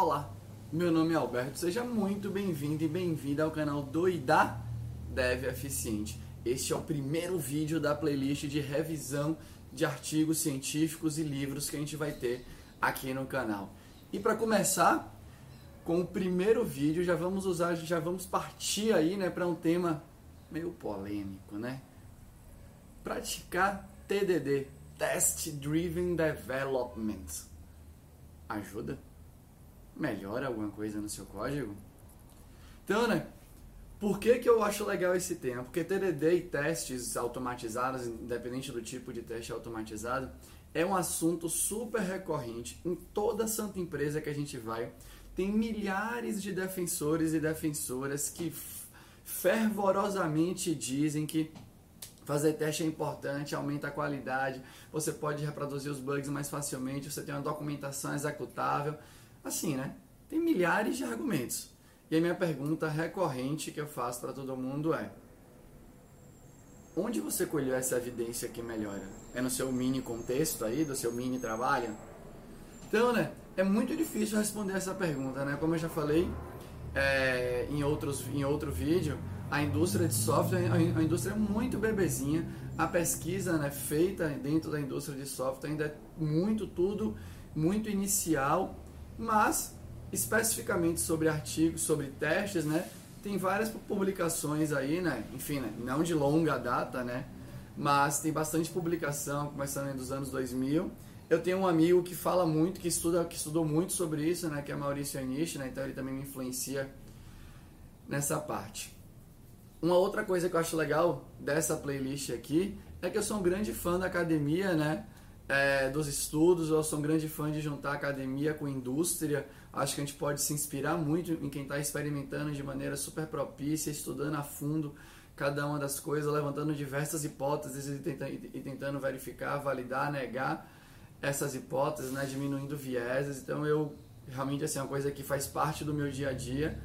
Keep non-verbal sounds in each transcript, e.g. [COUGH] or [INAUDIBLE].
Olá, meu nome é Alberto, seja muito bem-vindo e bem-vinda ao canal do IDA Dev Eficiente. Este é o primeiro vídeo da playlist de revisão de artigos científicos e livros que a gente vai ter aqui no canal. E para começar, com o primeiro vídeo, já vamos usar, já vamos partir aí, né, para um tema meio polêmico, né? Praticar TDD, Test Driven Development. Ajuda? Melhora alguma coisa no seu código? Então, né? Por que, que eu acho legal esse tema? Porque TDD e testes automatizados, independente do tipo de teste automatizado, é um assunto super recorrente em toda santa empresa que a gente vai. Tem milhares de defensores e defensoras que fervorosamente dizem que fazer teste é importante, aumenta a qualidade, você pode reproduzir os bugs mais facilmente, você tem uma documentação executável. Assim, né? Tem milhares de argumentos. E a minha pergunta recorrente que eu faço para todo mundo é: onde você colheu essa evidência que melhora? É no seu mini contexto aí, do seu mini trabalho? Então, né, é muito difícil responder essa pergunta, né? Como eu já falei é, em, outros, em outro vídeo, a indústria de software é uma indústria muito bebezinha. A pesquisa né, feita dentro da indústria de software ainda é muito tudo, muito inicial, mas especificamente sobre artigos, sobre testes, né? Tem várias publicações aí, né? Enfim, né? não de longa data, né? Mas tem bastante publicação, começando dos anos 2000. Eu tenho um amigo que fala muito, que estuda, que estudou muito sobre isso, né? Que é Maurício Anish, né? Então ele também me influencia nessa parte. Uma outra coisa que eu acho legal dessa playlist aqui é que eu sou um grande fã da academia, né? É, dos estudos, eu sou um grande fã de juntar academia com indústria. Acho que a gente pode se inspirar muito em quem está experimentando de maneira super propícia, estudando a fundo cada uma das coisas, levantando diversas hipóteses e tentando, e tentando verificar, validar, negar essas hipóteses, né, diminuindo vieses. Então eu realmente assim, é uma coisa que faz parte do meu dia a dia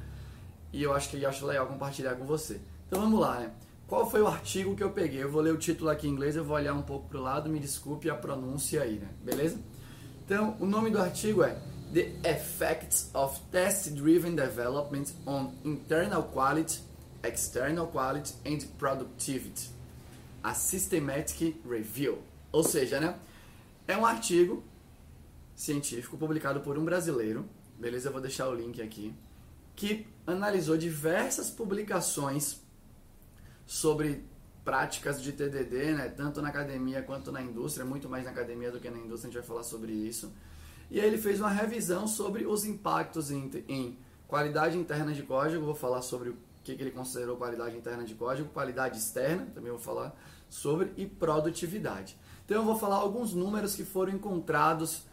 e eu acho que eu acho legal compartilhar com você. Então vamos lá, né? Qual foi o artigo que eu peguei? Eu vou ler o título aqui em inglês, eu vou olhar um pouco para o lado, me desculpe a pronúncia aí, né? Beleza? Então, o nome do artigo é The Effects of Test-Driven Development on Internal Quality, External Quality and Productivity. A Systematic Review. Ou seja, né? É um artigo científico publicado por um brasileiro, beleza? Eu vou deixar o link aqui, que analisou diversas publicações sobre práticas de TDD, né? Tanto na academia quanto na indústria, muito mais na academia do que na indústria, a gente vai falar sobre isso. E aí ele fez uma revisão sobre os impactos em, em qualidade interna de código, vou falar sobre o que, que ele considerou qualidade interna de código, qualidade externa, também vou falar sobre, e produtividade. Então eu vou falar alguns números que foram encontrados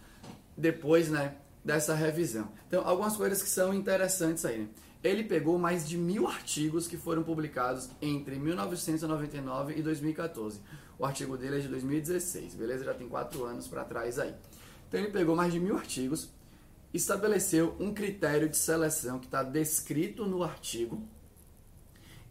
depois né, dessa revisão. Então, algumas coisas que são interessantes aí. Né? Ele pegou mais de mil artigos que foram publicados entre 1999 e 2014. O artigo dele é de 2016, beleza? Já tem quatro anos para trás aí. Então ele pegou mais de mil artigos, estabeleceu um critério de seleção que está descrito no artigo,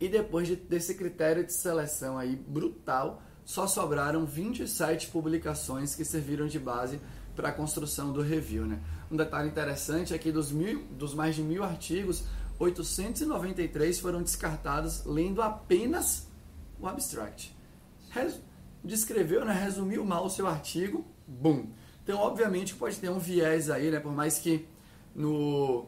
e depois de, desse critério de seleção aí brutal, só sobraram 27 publicações que serviram de base para a construção do review. Né? Um detalhe interessante é que dos, mil, dos mais de mil artigos, 893 foram descartados lendo apenas o abstract. Res, descreveu, né, resumiu mal o seu artigo, bum. Então, obviamente, pode ter um viés aí, né, por mais que no,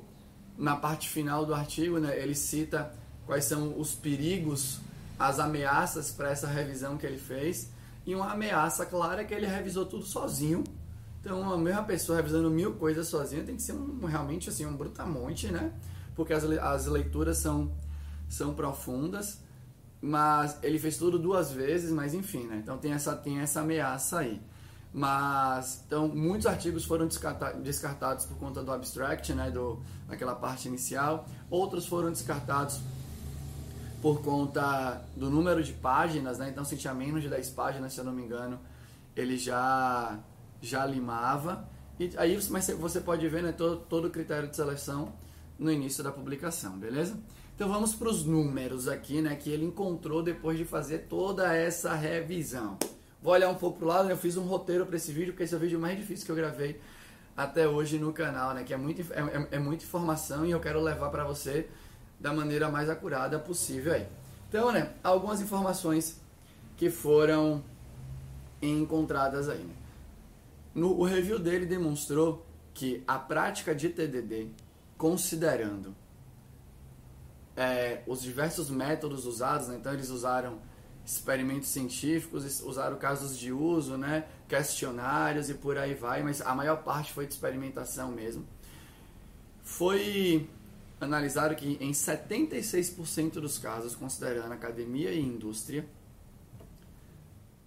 na parte final do artigo né, ele cita quais são os perigos as ameaças para essa revisão que ele fez. E uma ameaça clara é que ele revisou tudo sozinho. Então, a mesma pessoa revisando mil coisas sozinha tem que ser um, realmente assim, um brutamonte, né? Porque as, as leituras são, são profundas, mas ele fez tudo duas vezes, mas enfim, né? Então tem essa, tem essa ameaça aí. Mas, então, muitos artigos foram descartados por conta do abstract, né? Do, daquela parte inicial. Outros foram descartados por conta do número de páginas, né? Então, se tinha menos de 10 páginas, se eu não me engano, ele já, já limava. E aí, mas você pode ver né, todo, todo o critério de seleção no início da publicação, beleza? Então vamos para os números aqui, né, que ele encontrou depois de fazer toda essa revisão. Vou olhar um pouco para o lado, eu fiz um roteiro para esse vídeo, porque esse é o vídeo mais difícil que eu gravei até hoje no canal, né? Que é, muito, é, é, é muita informação e eu quero levar para você da maneira mais acurada possível aí. Então, né? Algumas informações que foram encontradas aí. Né? No, o review dele demonstrou que a prática de TDD, considerando é, os diversos métodos usados, né? então eles usaram experimentos científicos, usaram casos de uso, né? questionários e por aí vai, mas a maior parte foi de experimentação mesmo. Foi analisado que em 76% dos casos, considerando academia e indústria,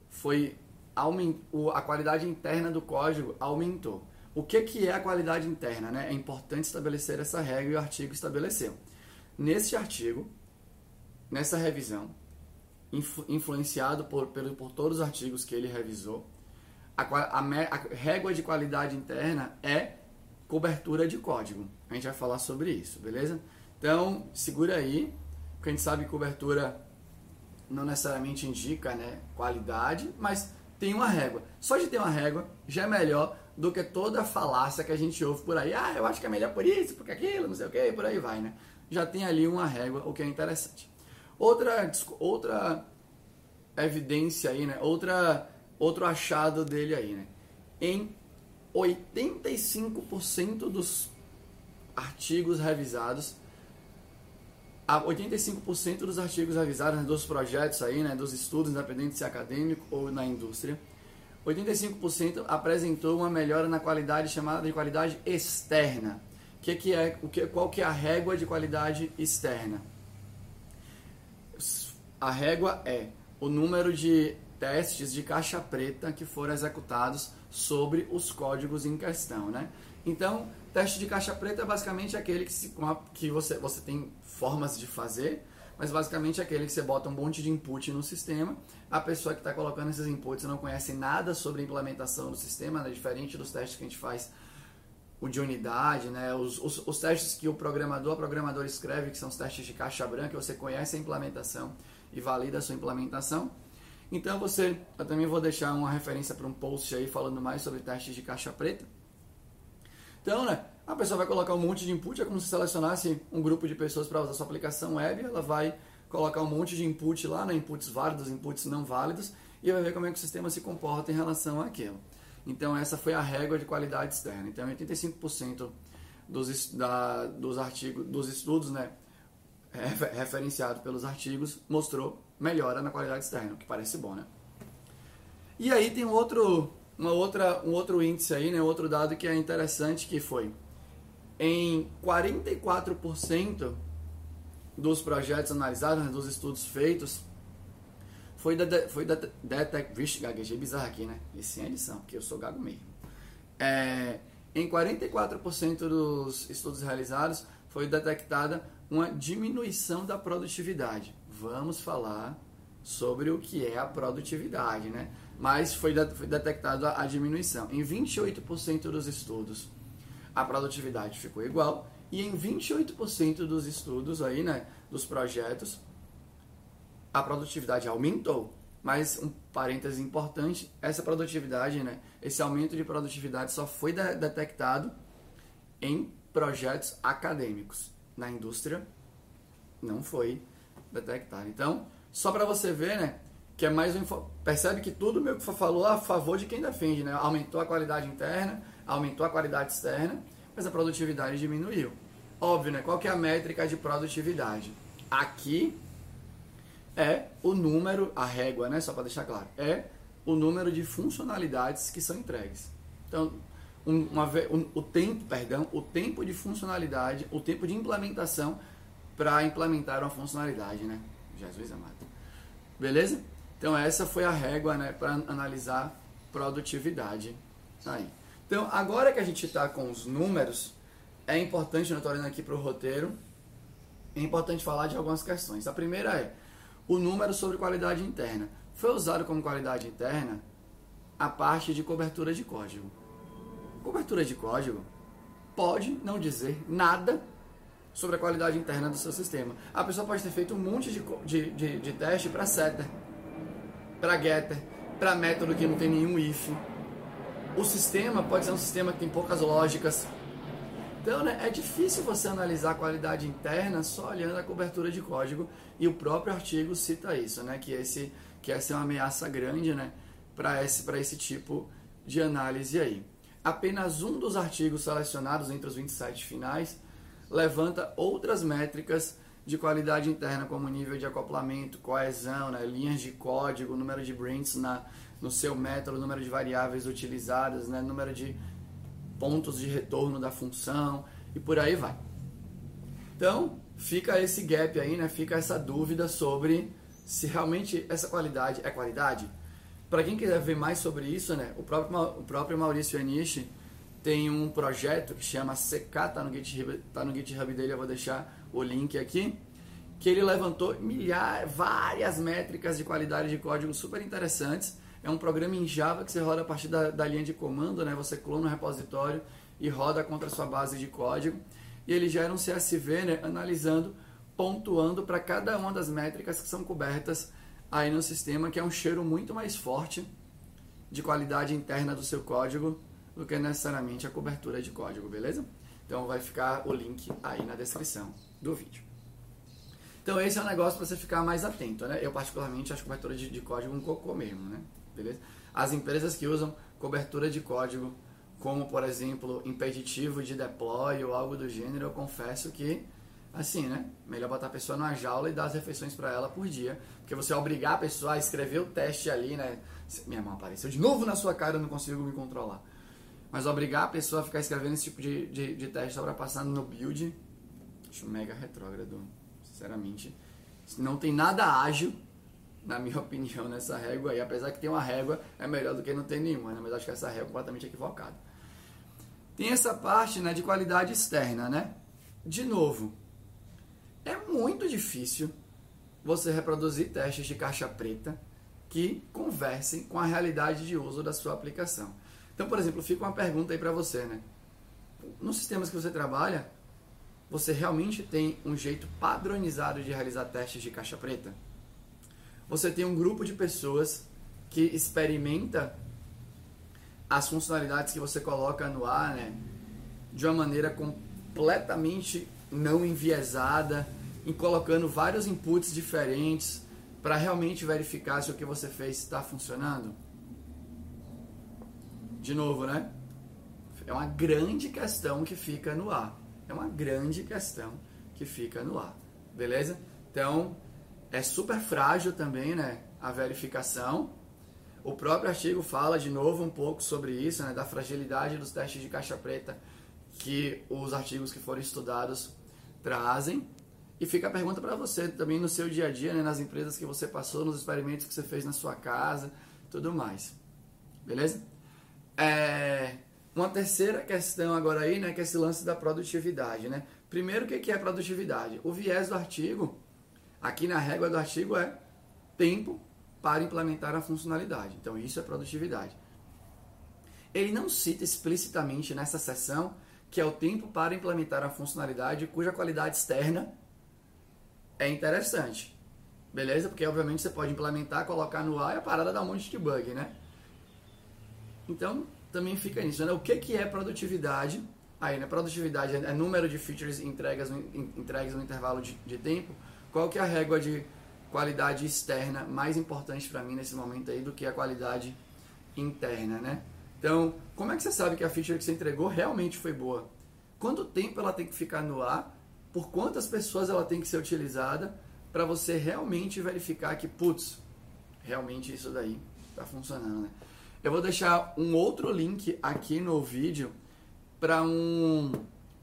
foi a qualidade interna do código aumentou. O que, que é a qualidade interna? Né? É importante estabelecer essa regra e o artigo estabeleceu. Neste artigo, nessa revisão, influ, influenciado por, por, todos os artigos que ele revisou, a, a, a régua de qualidade interna é cobertura de código. A gente vai falar sobre isso, beleza? Então, segura aí, porque a gente sabe que cobertura não necessariamente indica né, qualidade, mas tem uma régua. Só de ter uma régua já é melhor do que toda a falácia que a gente ouve por aí. Ah, eu acho que é melhor por isso, porque aquilo, não sei o que, por aí vai, né? Já tem ali uma régua, o que é interessante. Outra, outra evidência aí, né? Outra, outro achado dele aí, né? Em 85% dos artigos revisados, 85% dos artigos revisados né, dos projetos aí, né, dos estudos independentes se acadêmico ou na indústria, 85% apresentou uma melhora na qualidade chamada de qualidade externa. Que que é, o que, qual que é a régua de qualidade externa? A régua é o número de testes de caixa preta que foram executados sobre os códigos em questão, né? Então, teste de caixa preta é basicamente aquele que, se, que você, você tem formas de fazer, mas basicamente é aquele que você bota um monte de input no sistema, a pessoa que está colocando esses inputs não conhece nada sobre a implementação do sistema, né? diferente dos testes que a gente faz o de unidade, né? Os, os, os, testes que o programador, o programador escreve, que são os testes de caixa branca, você conhece a implementação e valida a sua implementação. Então você, eu também vou deixar uma referência para um post aí falando mais sobre testes de caixa preta. Então, né, a pessoa vai colocar um monte de input, é como se selecionasse um grupo de pessoas para usar sua aplicação web, ela vai colocar um monte de input lá, né, inputs válidos, inputs não válidos, e vai ver como é que o sistema se comporta em relação àquilo. Então essa foi a régua de qualidade externa. Então 85% dos, da, dos artigos, dos estudos, né, referenciado pelos artigos, mostrou melhora na qualidade externa, o que parece bom, né? E aí tem outro, uma outra, um outro índice aí, né, outro dado que é interessante que foi em 44% dos projetos analisados, né, dos estudos feitos, foi da, foi da detect, vixe, gaguejei bizarro aqui, né? Isso é edição, porque eu sou gago mesmo. É, em 44% dos estudos realizados, foi detectada uma diminuição da produtividade. Vamos falar sobre o que é a produtividade, né? Mas foi, foi detectada a diminuição. Em 28% dos estudos, a produtividade ficou igual e em 28% dos estudos aí, né, dos projetos, a produtividade aumentou. Mas um parêntese importante, essa produtividade, né, esse aumento de produtividade só foi de detectado em projetos acadêmicos. Na indústria não foi detectado. Então, só para você ver, né, que é mais um percebe que tudo meu que falou a favor de quem defende, né? Aumentou a qualidade interna, aumentou a qualidade externa, mas a produtividade diminuiu. Óbvio, né? Qual que é a métrica de produtividade? Aqui é o número, a régua, né? Só para deixar claro, é o número de funcionalidades que são entregues. Então, uma, um, o tempo, perdão, o tempo de funcionalidade, o tempo de implementação para implementar uma funcionalidade, né? Jesus amado. Beleza? Então essa foi a régua, né, para analisar produtividade aí. Então agora que a gente está com os números, é importante, eu estou olhando aqui para o roteiro, é importante falar de algumas questões. A primeira é o número sobre qualidade interna. Foi usado como qualidade interna a parte de cobertura de código. Cobertura de código pode não dizer nada sobre a qualidade interna do seu sistema. A pessoa pode ter feito um monte de, de, de, de teste para setter, para getter, para método que não tem nenhum if. O sistema pode ser um sistema que tem poucas lógicas. Então, né, é difícil você analisar a qualidade interna só olhando a cobertura de código e o próprio artigo cita isso, né, que esse que essa é uma ameaça grande, né, para esse para esse tipo de análise aí. Apenas um dos artigos selecionados entre os 27 finais levanta outras métricas de qualidade interna, como nível de acoplamento, coesão, né, linhas de código, número de prints na, no seu método, número de variáveis utilizadas, né, número de pontos de retorno da função e por aí vai. Então, fica esse gap aí, né, fica essa dúvida sobre se realmente essa qualidade é qualidade. Para quem quiser ver mais sobre isso, né, o próprio, o próprio Maurício Anishi tem um projeto que chama CK, tá no GitHub, tá no GitHub dele, eu vou deixar o link aqui, que ele levantou milhares, várias métricas de qualidade de código super interessantes. É um programa em Java que você roda a partir da, da linha de comando, né? Você clona o repositório e roda contra a sua base de código. E ele gera um CSV, né? Analisando, pontuando para cada uma das métricas que são cobertas aí no sistema, que é um cheiro muito mais forte de qualidade interna do seu código do que necessariamente a cobertura de código, beleza? Então vai ficar o link aí na descrição do vídeo. Então esse é um negócio para você ficar mais atento, né? Eu particularmente acho cobertura de, de código um cocô mesmo, né? Beleza? As empresas que usam cobertura de código, como por exemplo impeditivo de deploy ou algo do gênero, eu confesso que assim, né? Melhor botar a pessoa numa jaula e dar as refeições para ela por dia, porque você obrigar a pessoa a escrever o teste ali, né? Minha mão apareceu de novo na sua cara, eu não consigo me controlar. Mas obrigar a pessoa a ficar escrevendo esse tipo de, de, de teste só para passar no build, acho mega retrógrado, sinceramente. Não tem nada ágil, na minha [LAUGHS] opinião, nessa régua aí. Apesar que tem uma régua, é melhor do que não ter nenhuma, né? Mas acho que essa régua é completamente equivocada. Tem essa parte né, de qualidade externa, né? De novo, é muito difícil você reproduzir testes de caixa preta que conversem com a realidade de uso da sua aplicação. Então, por exemplo, fica uma pergunta aí para você, né? Nos sistemas que você trabalha, você realmente tem um jeito padronizado de realizar testes de caixa preta? Você tem um grupo de pessoas que experimenta as funcionalidades que você coloca no ar, né? De uma maneira completamente não enviesada, colocando vários inputs diferentes para realmente verificar se o que você fez está funcionando? de novo, né? É uma grande questão que fica no ar. É uma grande questão que fica no ar. Beleza? Então, é super frágil também, né? A verificação. O próprio artigo fala de novo um pouco sobre isso, né? Da fragilidade dos testes de caixa preta que os artigos que foram estudados trazem. E fica a pergunta para você também no seu dia a dia, né? nas empresas que você passou, nos experimentos que você fez na sua casa, tudo mais. Beleza? É, uma terceira questão agora aí, né, que é esse lance da produtividade, né? Primeiro, o que é produtividade? O viés do artigo, aqui na régua do artigo é tempo para implementar a funcionalidade. Então, isso é produtividade. Ele não cita explicitamente nessa seção que é o tempo para implementar a funcionalidade cuja qualidade externa é interessante. Beleza? Porque, obviamente, você pode implementar, colocar no ar e a parada dá um monte de bug, né? Então, também fica nisso. Né? O que, que é produtividade? Aí, né? Produtividade é número de features entregas, entregues no intervalo de, de tempo. Qual que é a régua de qualidade externa mais importante para mim nesse momento aí do que a qualidade interna, né? Então, como é que você sabe que a feature que você entregou realmente foi boa? Quanto tempo ela tem que ficar no ar? Por quantas pessoas ela tem que ser utilizada para você realmente verificar que, putz, realmente isso daí está funcionando, né? Eu vou deixar um outro link aqui no vídeo para um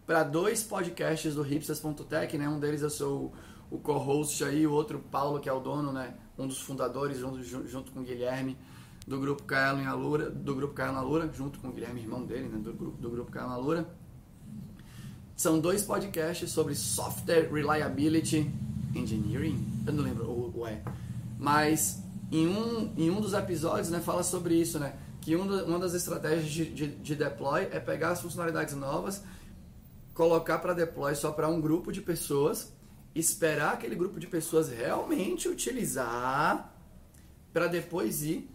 para dois podcasts do hipsters.tech, né? Um deles eu sou o, co-host aí, o outro Paulo, que é o dono, né? Um dos fundadores junto, junto com o Guilherme do grupo Caelo em Alura, do grupo Caelo na Lura, junto com o Guilherme, irmão dele, né? Do grupo do grupo Caelo na Lura. São dois podcasts sobre software reliability engineering. Eu não lembro o é. Mas em um, em um dos episódios né, fala sobre isso, né? Que um uma das estratégias de, de, de deploy é pegar as funcionalidades novas, colocar para deploy só para um grupo de pessoas, esperar aquele grupo de pessoas realmente utilizar para depois ir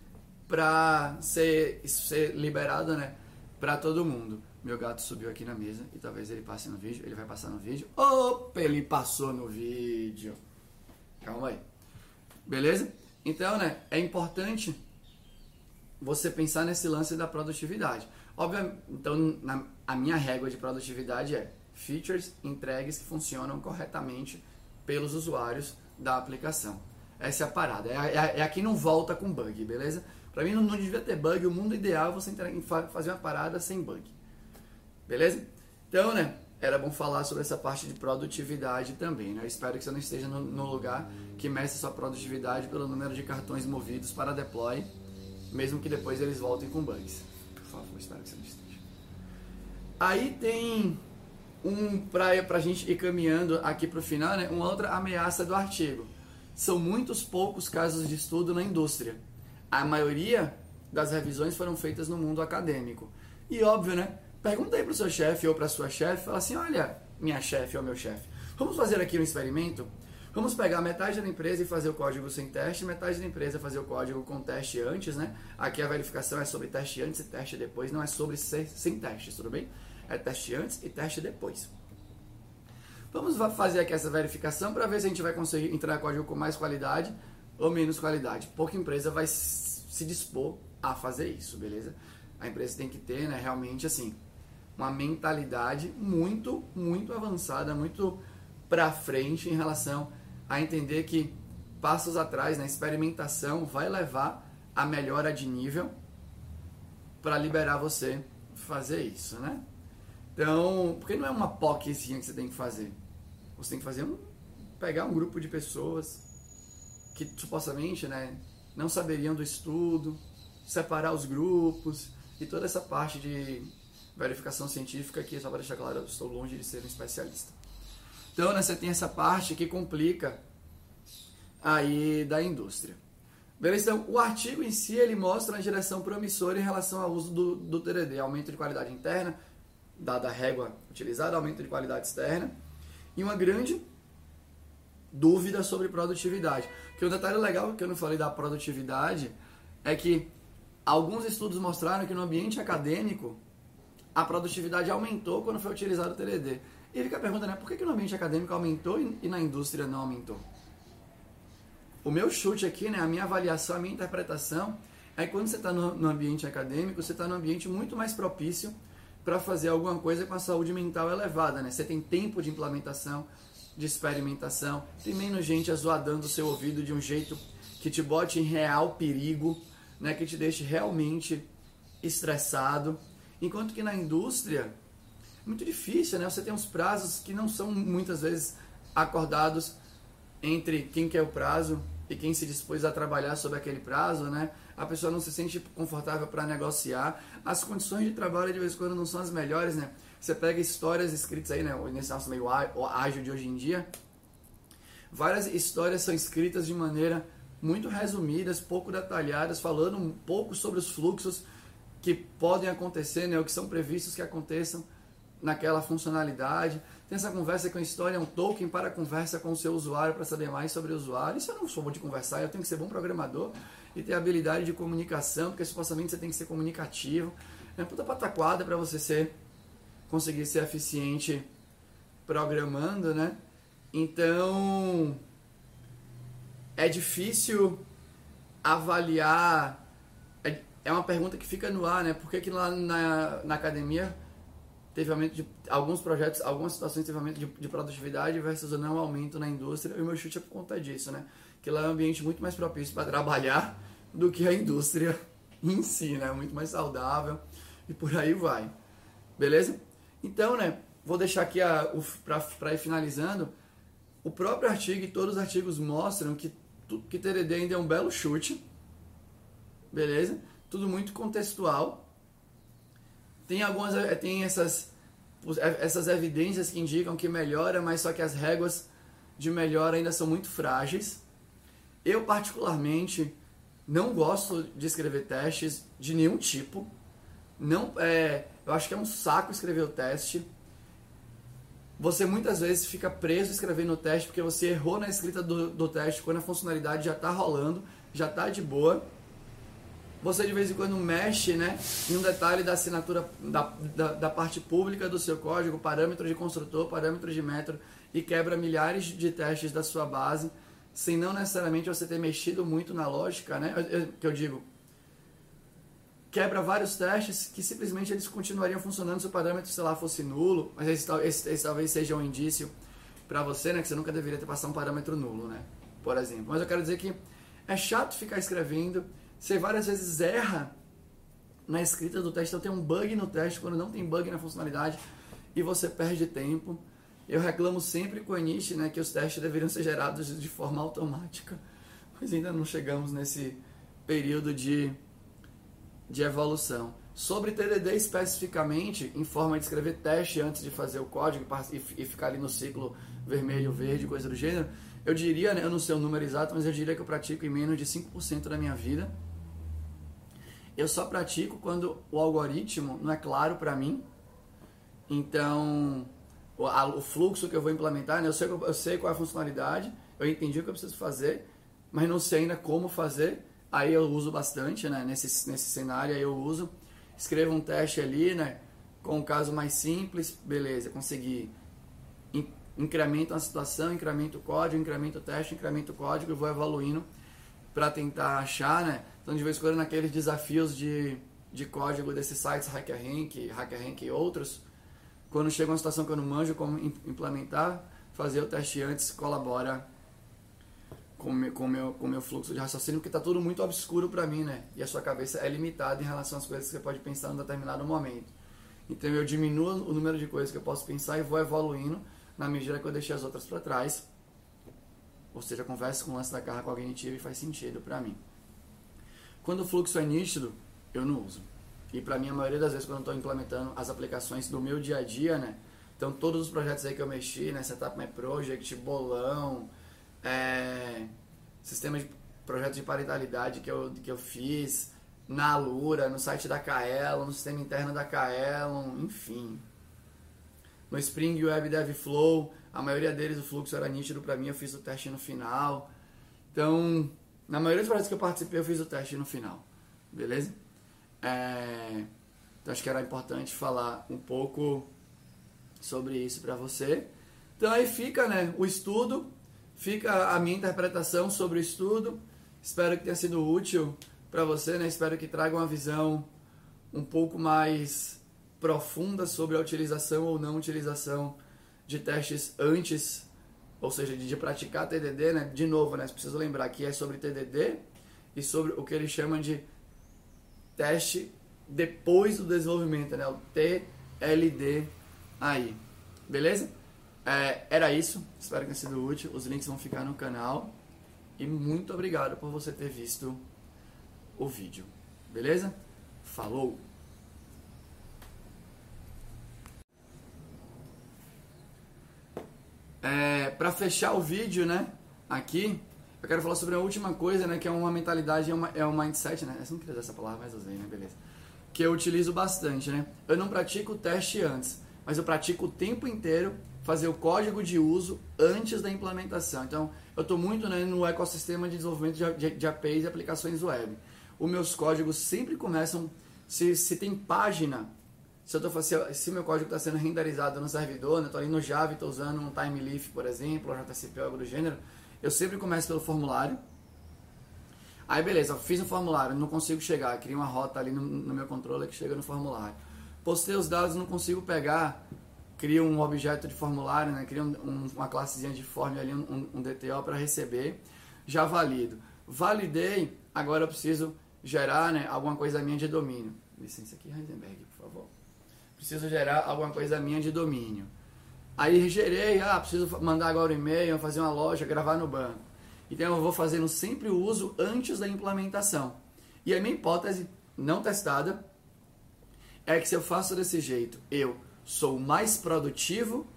para ser, ser liberado, né, para todo mundo. Meu gato subiu aqui na mesa e talvez ele passe no vídeo. Ele vai passar no vídeo. Opa, ele passou no vídeo. Calma aí. Beleza? Então, né, é importante você pensar nesse lance da produtividade. Obviamente, então, na, a minha régua de produtividade é features entregues que funcionam corretamente pelos usuários da aplicação. Essa é a parada. É, é, é aqui não volta com bug, beleza? Para mim não, não, devia ter bug. O mundo ideal é você fazer uma parada sem bug. Beleza? Então, né? Era bom falar sobre essa parte de produtividade também. Né? Espero que você não esteja no, no lugar que meça sua produtividade pelo número de cartões movidos para deploy, mesmo que depois eles voltem com bugs. Por favor, espero que você não esteja. Aí tem um para a gente ir caminhando aqui para o final, né? Uma outra ameaça do artigo. São muitos poucos casos de estudo na indústria. A maioria das revisões foram feitas no mundo acadêmico. E óbvio, né? Pergunta aí para o seu chefe ou para sua chefe, fala assim, olha, minha chefe ou meu chefe, vamos fazer aqui um experimento? Vamos pegar metade da empresa e fazer o código sem teste, metade da empresa fazer o código com teste antes, né? Aqui a verificação é sobre teste antes e teste depois, não é sobre sem testes, tudo bem? É teste antes e teste depois. Vamos fazer aqui essa verificação para ver se a gente vai conseguir entrar código com mais qualidade ou menos qualidade. Pouca empresa vai se dispor a fazer isso, beleza? A empresa tem que ter, né, realmente assim, uma mentalidade muito, muito avançada, muito para frente em relação a entender que passos atrás na experimentação vai levar a melhora de nível para liberar você fazer isso, né? Então, porque não é uma POCzinha que você tem que fazer. Você tem que fazer um pegar um grupo de pessoas que supostamente, né, não saberiam do estudo, separar os grupos e toda essa parte de verificação científica que, só para deixar claro, eu estou longe de ser um especialista. Então, né, você tem essa parte que complica aí da indústria. Beleza? Então, o artigo em si, ele mostra uma direção promissora em relação ao uso do, do TDD, aumento de qualidade interna, dada a régua utilizada, aumento de qualidade externa, e uma grande dúvida sobre produtividade. Que um detalhe legal que eu não falei da produtividade é que alguns estudos mostraram que no ambiente acadêmico a produtividade aumentou quando foi utilizado o TDD. E fica a pergunta, né? Por que, que no ambiente acadêmico aumentou e na indústria não aumentou? O meu chute aqui, né? A minha avaliação, a minha interpretação é que quando você está no, no, ambiente acadêmico, você está num ambiente muito mais propício para fazer alguma coisa com a saúde mental elevada, né? Você tem tempo de implementação, de experimentação, tem menos gente azoadando o seu ouvido de um jeito que te bote em real perigo, né? Que te deixe realmente estressado Enquanto que na indústria muito difícil, né? Você tem uns prazos que não são muitas vezes acordados entre quem quer o prazo e quem se dispôs a trabalhar sobre aquele prazo, né? A pessoa não se sente confortável para negociar. As condições de trabalho de vez em quando não são as melhores, né? Você pega histórias escritas aí, né? Nesse nosso meio ágil de hoje em dia, várias histórias são escritas de maneira muito resumidas, pouco detalhadas, falando um pouco sobre os fluxos que podem acontecer, né, ou que são previstos que aconteçam naquela funcionalidade. Tem essa conversa com a história, é um token para conversa com o seu usuário para saber mais sobre o usuário. Isso eu não sou bom de conversar, eu tenho que ser bom programador e ter habilidade de comunicação, porque supostamente você tem que ser comunicativo. É puta pataquada para você ser conseguir ser eficiente programando, né? Então é difícil avaliar é uma pergunta que fica no ar, né? Por que, que lá na, na academia teve aumento de alguns projetos, algumas situações teve aumento de, de produtividade versus não aumento na indústria? E o meu chute é por conta disso, né? Que lá é um ambiente muito mais propício para trabalhar do que a indústria [LAUGHS] em si, né? Muito mais saudável e por aí vai. Beleza? Então, né? Vou deixar aqui para ir finalizando. O próprio artigo e todos os artigos mostram que, que TDD ainda é um belo chute. Beleza? tudo muito contextual. Tem algumas eh, tem essas eh, essas evidências que indicam que melhora, mas só que as réguas de melhora ainda são muito frágeis. Eu particularmente não gosto de escrever testes de nenhum tipo. Não, é, eu acho que é um saco escrever o teste. Você muitas vezes fica preso escrevendo o teste porque você errou na escrita do, do teste quando a funcionalidade já está rolando, já está de boa você de vez em quando mexe né, em um detalhe da assinatura da, da, da parte pública do seu código, parâmetro de construtor, parâmetro de metro, e quebra milhares de testes da sua base, sem não necessariamente você ter mexido muito na lógica, né? Eu, eu, que eu digo, quebra vários testes que simplesmente eles continuariam funcionando se o parâmetro, sei lá, fosse nulo, mas esse, esse, esse talvez seja um indício para você, né, que você nunca deveria ter passado um parâmetro nulo, né? Por exemplo. Mas eu quero dizer que é chato ficar escrevendo, você várias vezes erra na escrita do teste, então tem um bug no teste quando não tem bug na funcionalidade e você perde tempo. Eu reclamo sempre com a Anish, né, que os testes deveriam ser gerados de forma automática, mas ainda não chegamos nesse período de, de evolução. Sobre TDD especificamente, em forma de escrever teste antes de fazer o código e, e ficar ali no ciclo vermelho, verde, coisa do gênero, eu diria, né, eu não sei o número exato, mas eu diria que eu pratico em menos de 5% da minha vida. Eu só pratico quando o algoritmo não é claro para mim. Então, o, a, o, fluxo que eu vou implementar, né, eu, sei, eu sei qual é a funcionalidade, eu entendi o que eu preciso fazer, mas não sei ainda como fazer. Aí eu uso bastante, né, nesse, nesse cenário, aí eu uso. Escrevo um teste ali, né, com um caso mais simples, beleza, consegui incremento a situação, incremento o código, incremento o teste, incremento o código e vou evoluindo para tentar achar, né? Então, de vez em quando, naqueles desafios de, de código desses sites HackerRank, HackerRank e outros, quando chega uma situação que eu não manjo como implementar, fazer o teste antes colabora com o com meu, com meu fluxo de raciocínio, porque está tudo muito obscuro para mim, né? E a sua cabeça é limitada em relação às coisas que você pode pensar em um determinado momento. Então eu diminuo o número de coisas que eu posso pensar e vou evoluindo na medida que eu deixei as outras para trás. Ou seja, conversa com o lance da carga cognitiva e faz sentido para mim. Quando o fluxo é nítido, eu não uso. E para mim, a maioria das vezes, quando eu estou implementando as aplicações do meu dia a dia, né? Então, todos os projetos aí que eu mexi, né? Setup My Project, Bolão, é, sistema de projeto de parentalidade que eu, que eu fiz, na Alura, no site da Kaelon, no sistema interno da Kaelon, enfim no Spring Web Dev Flow, a maioria deles o fluxo era nítido para mim, eu fiz o teste no final. Então, na maioria dos projetos que eu participei, eu fiz o teste no final. Beleza? É, então, acho que era importante falar um pouco sobre isso para você. Então, aí fica né, o estudo, fica a minha interpretação sobre o estudo. Espero que tenha sido útil para você, né? Espero que traga uma visão um pouco mais profunda sobre a utilização ou não utilização de testes antes, ou seja, de, praticar TDD, né? De novo, né? Preciso lembrar que é sobre TDD e sobre o que eles chamam de teste depois do desenvolvimento, né? O TLD aí, beleza? É, era isso, espero que tenha sido útil. Os links vão ficar no canal. E muito obrigado por você ter visto o vídeo, beleza? Falou! É, para fechar o vídeo, né, aqui, eu quero falar sobre a última coisa, né, que é uma mentalidade, é, uma, é um mindset, né, eu não queria usar essa palavra, mas usei, né, beleza. Que eu utilizo bastante, né. Eu não pratico o teste antes, mas eu pratico o tempo inteiro fazer o código de uso antes da implementação. Então, eu estou muito né, no ecossistema de desenvolvimento de, de, de APIs e aplicações web. Os meus códigos sempre começam, se, se tem página se eu tô, se, se meu código está sendo renderizado no servidor, né, estou ali no Java estou usando um TimeLeaf, por exemplo, ou JCP algo do gênero, eu sempre começo pelo formulário. Aí beleza, fiz um formulário, não consigo chegar, criei uma rota ali no, no meu controller que chega no formulário. Postei os dados, não consigo pegar, crio um objeto de formulário, né, crio um, uma classezinha de form ali, um, um DTO para receber, já valido. Validei, agora eu preciso gerar né, alguma coisa minha de domínio. Licença aqui, Heisenberg, por favor preciso gerar alguma coisa minha de domínio. Aí gerei, ah, preciso mandar agora um e-mail, fazer uma loja, gravar no banco. Então eu vou fazendo sempre o uso antes da implementação. E a minha hipótese, não testada, é que se eu faço desse jeito, eu sou mais produtivo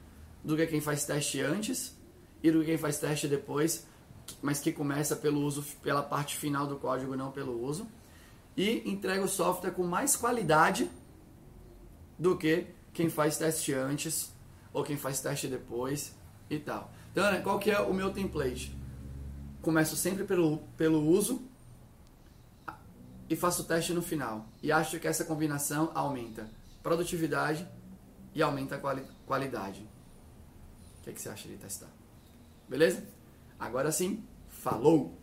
do que quem faz teste antes e do que quem faz teste depois, mas que começa pelo uso, pela parte final do código, não pelo uso. E entrega o software com mais qualidade do que quem faz teste antes ou quem faz teste depois e tal. Então, né, qual que é o meu template? Começo sempre pelo, pelo uso, e faço o teste no final. E acho que essa combinação aumenta produtividade e aumenta a quali qualidade. O que, é que você acha de testar? Beleza? Agora sim, falou!